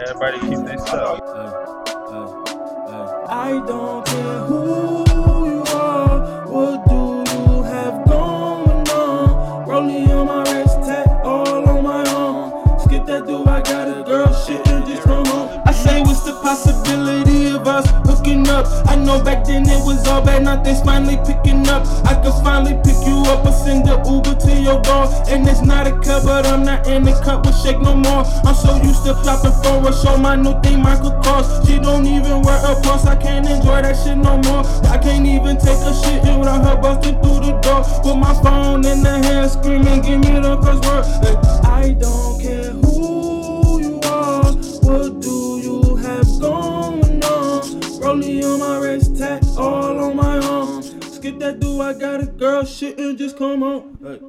Everybody keep stuff. I don't care who you are, what do you have going on? Rolling on my wrist, tat all on my arm. Skip that do I got a girl shit and just come on. I say, what's the possibility of us hooking up? I know back then it was all bad, now things finally picking up. I could finally pick you up or send the Uber to your door. And it's not a cup, but I'm not in the cup with shake no more. I'm so used to flopping for a show, my new thing Michael Kors. She don't even wear a pulse, I can't enjoy that shit no more. I can't even take a shit without her busting through the door. With my phone in the hand, screaming, give me the first word. Hey, I don't care who you are, what do you have going on? Rolling on my wrist, tat all on my arm. Skip that dude, I got a girl shit and just come on. Hey.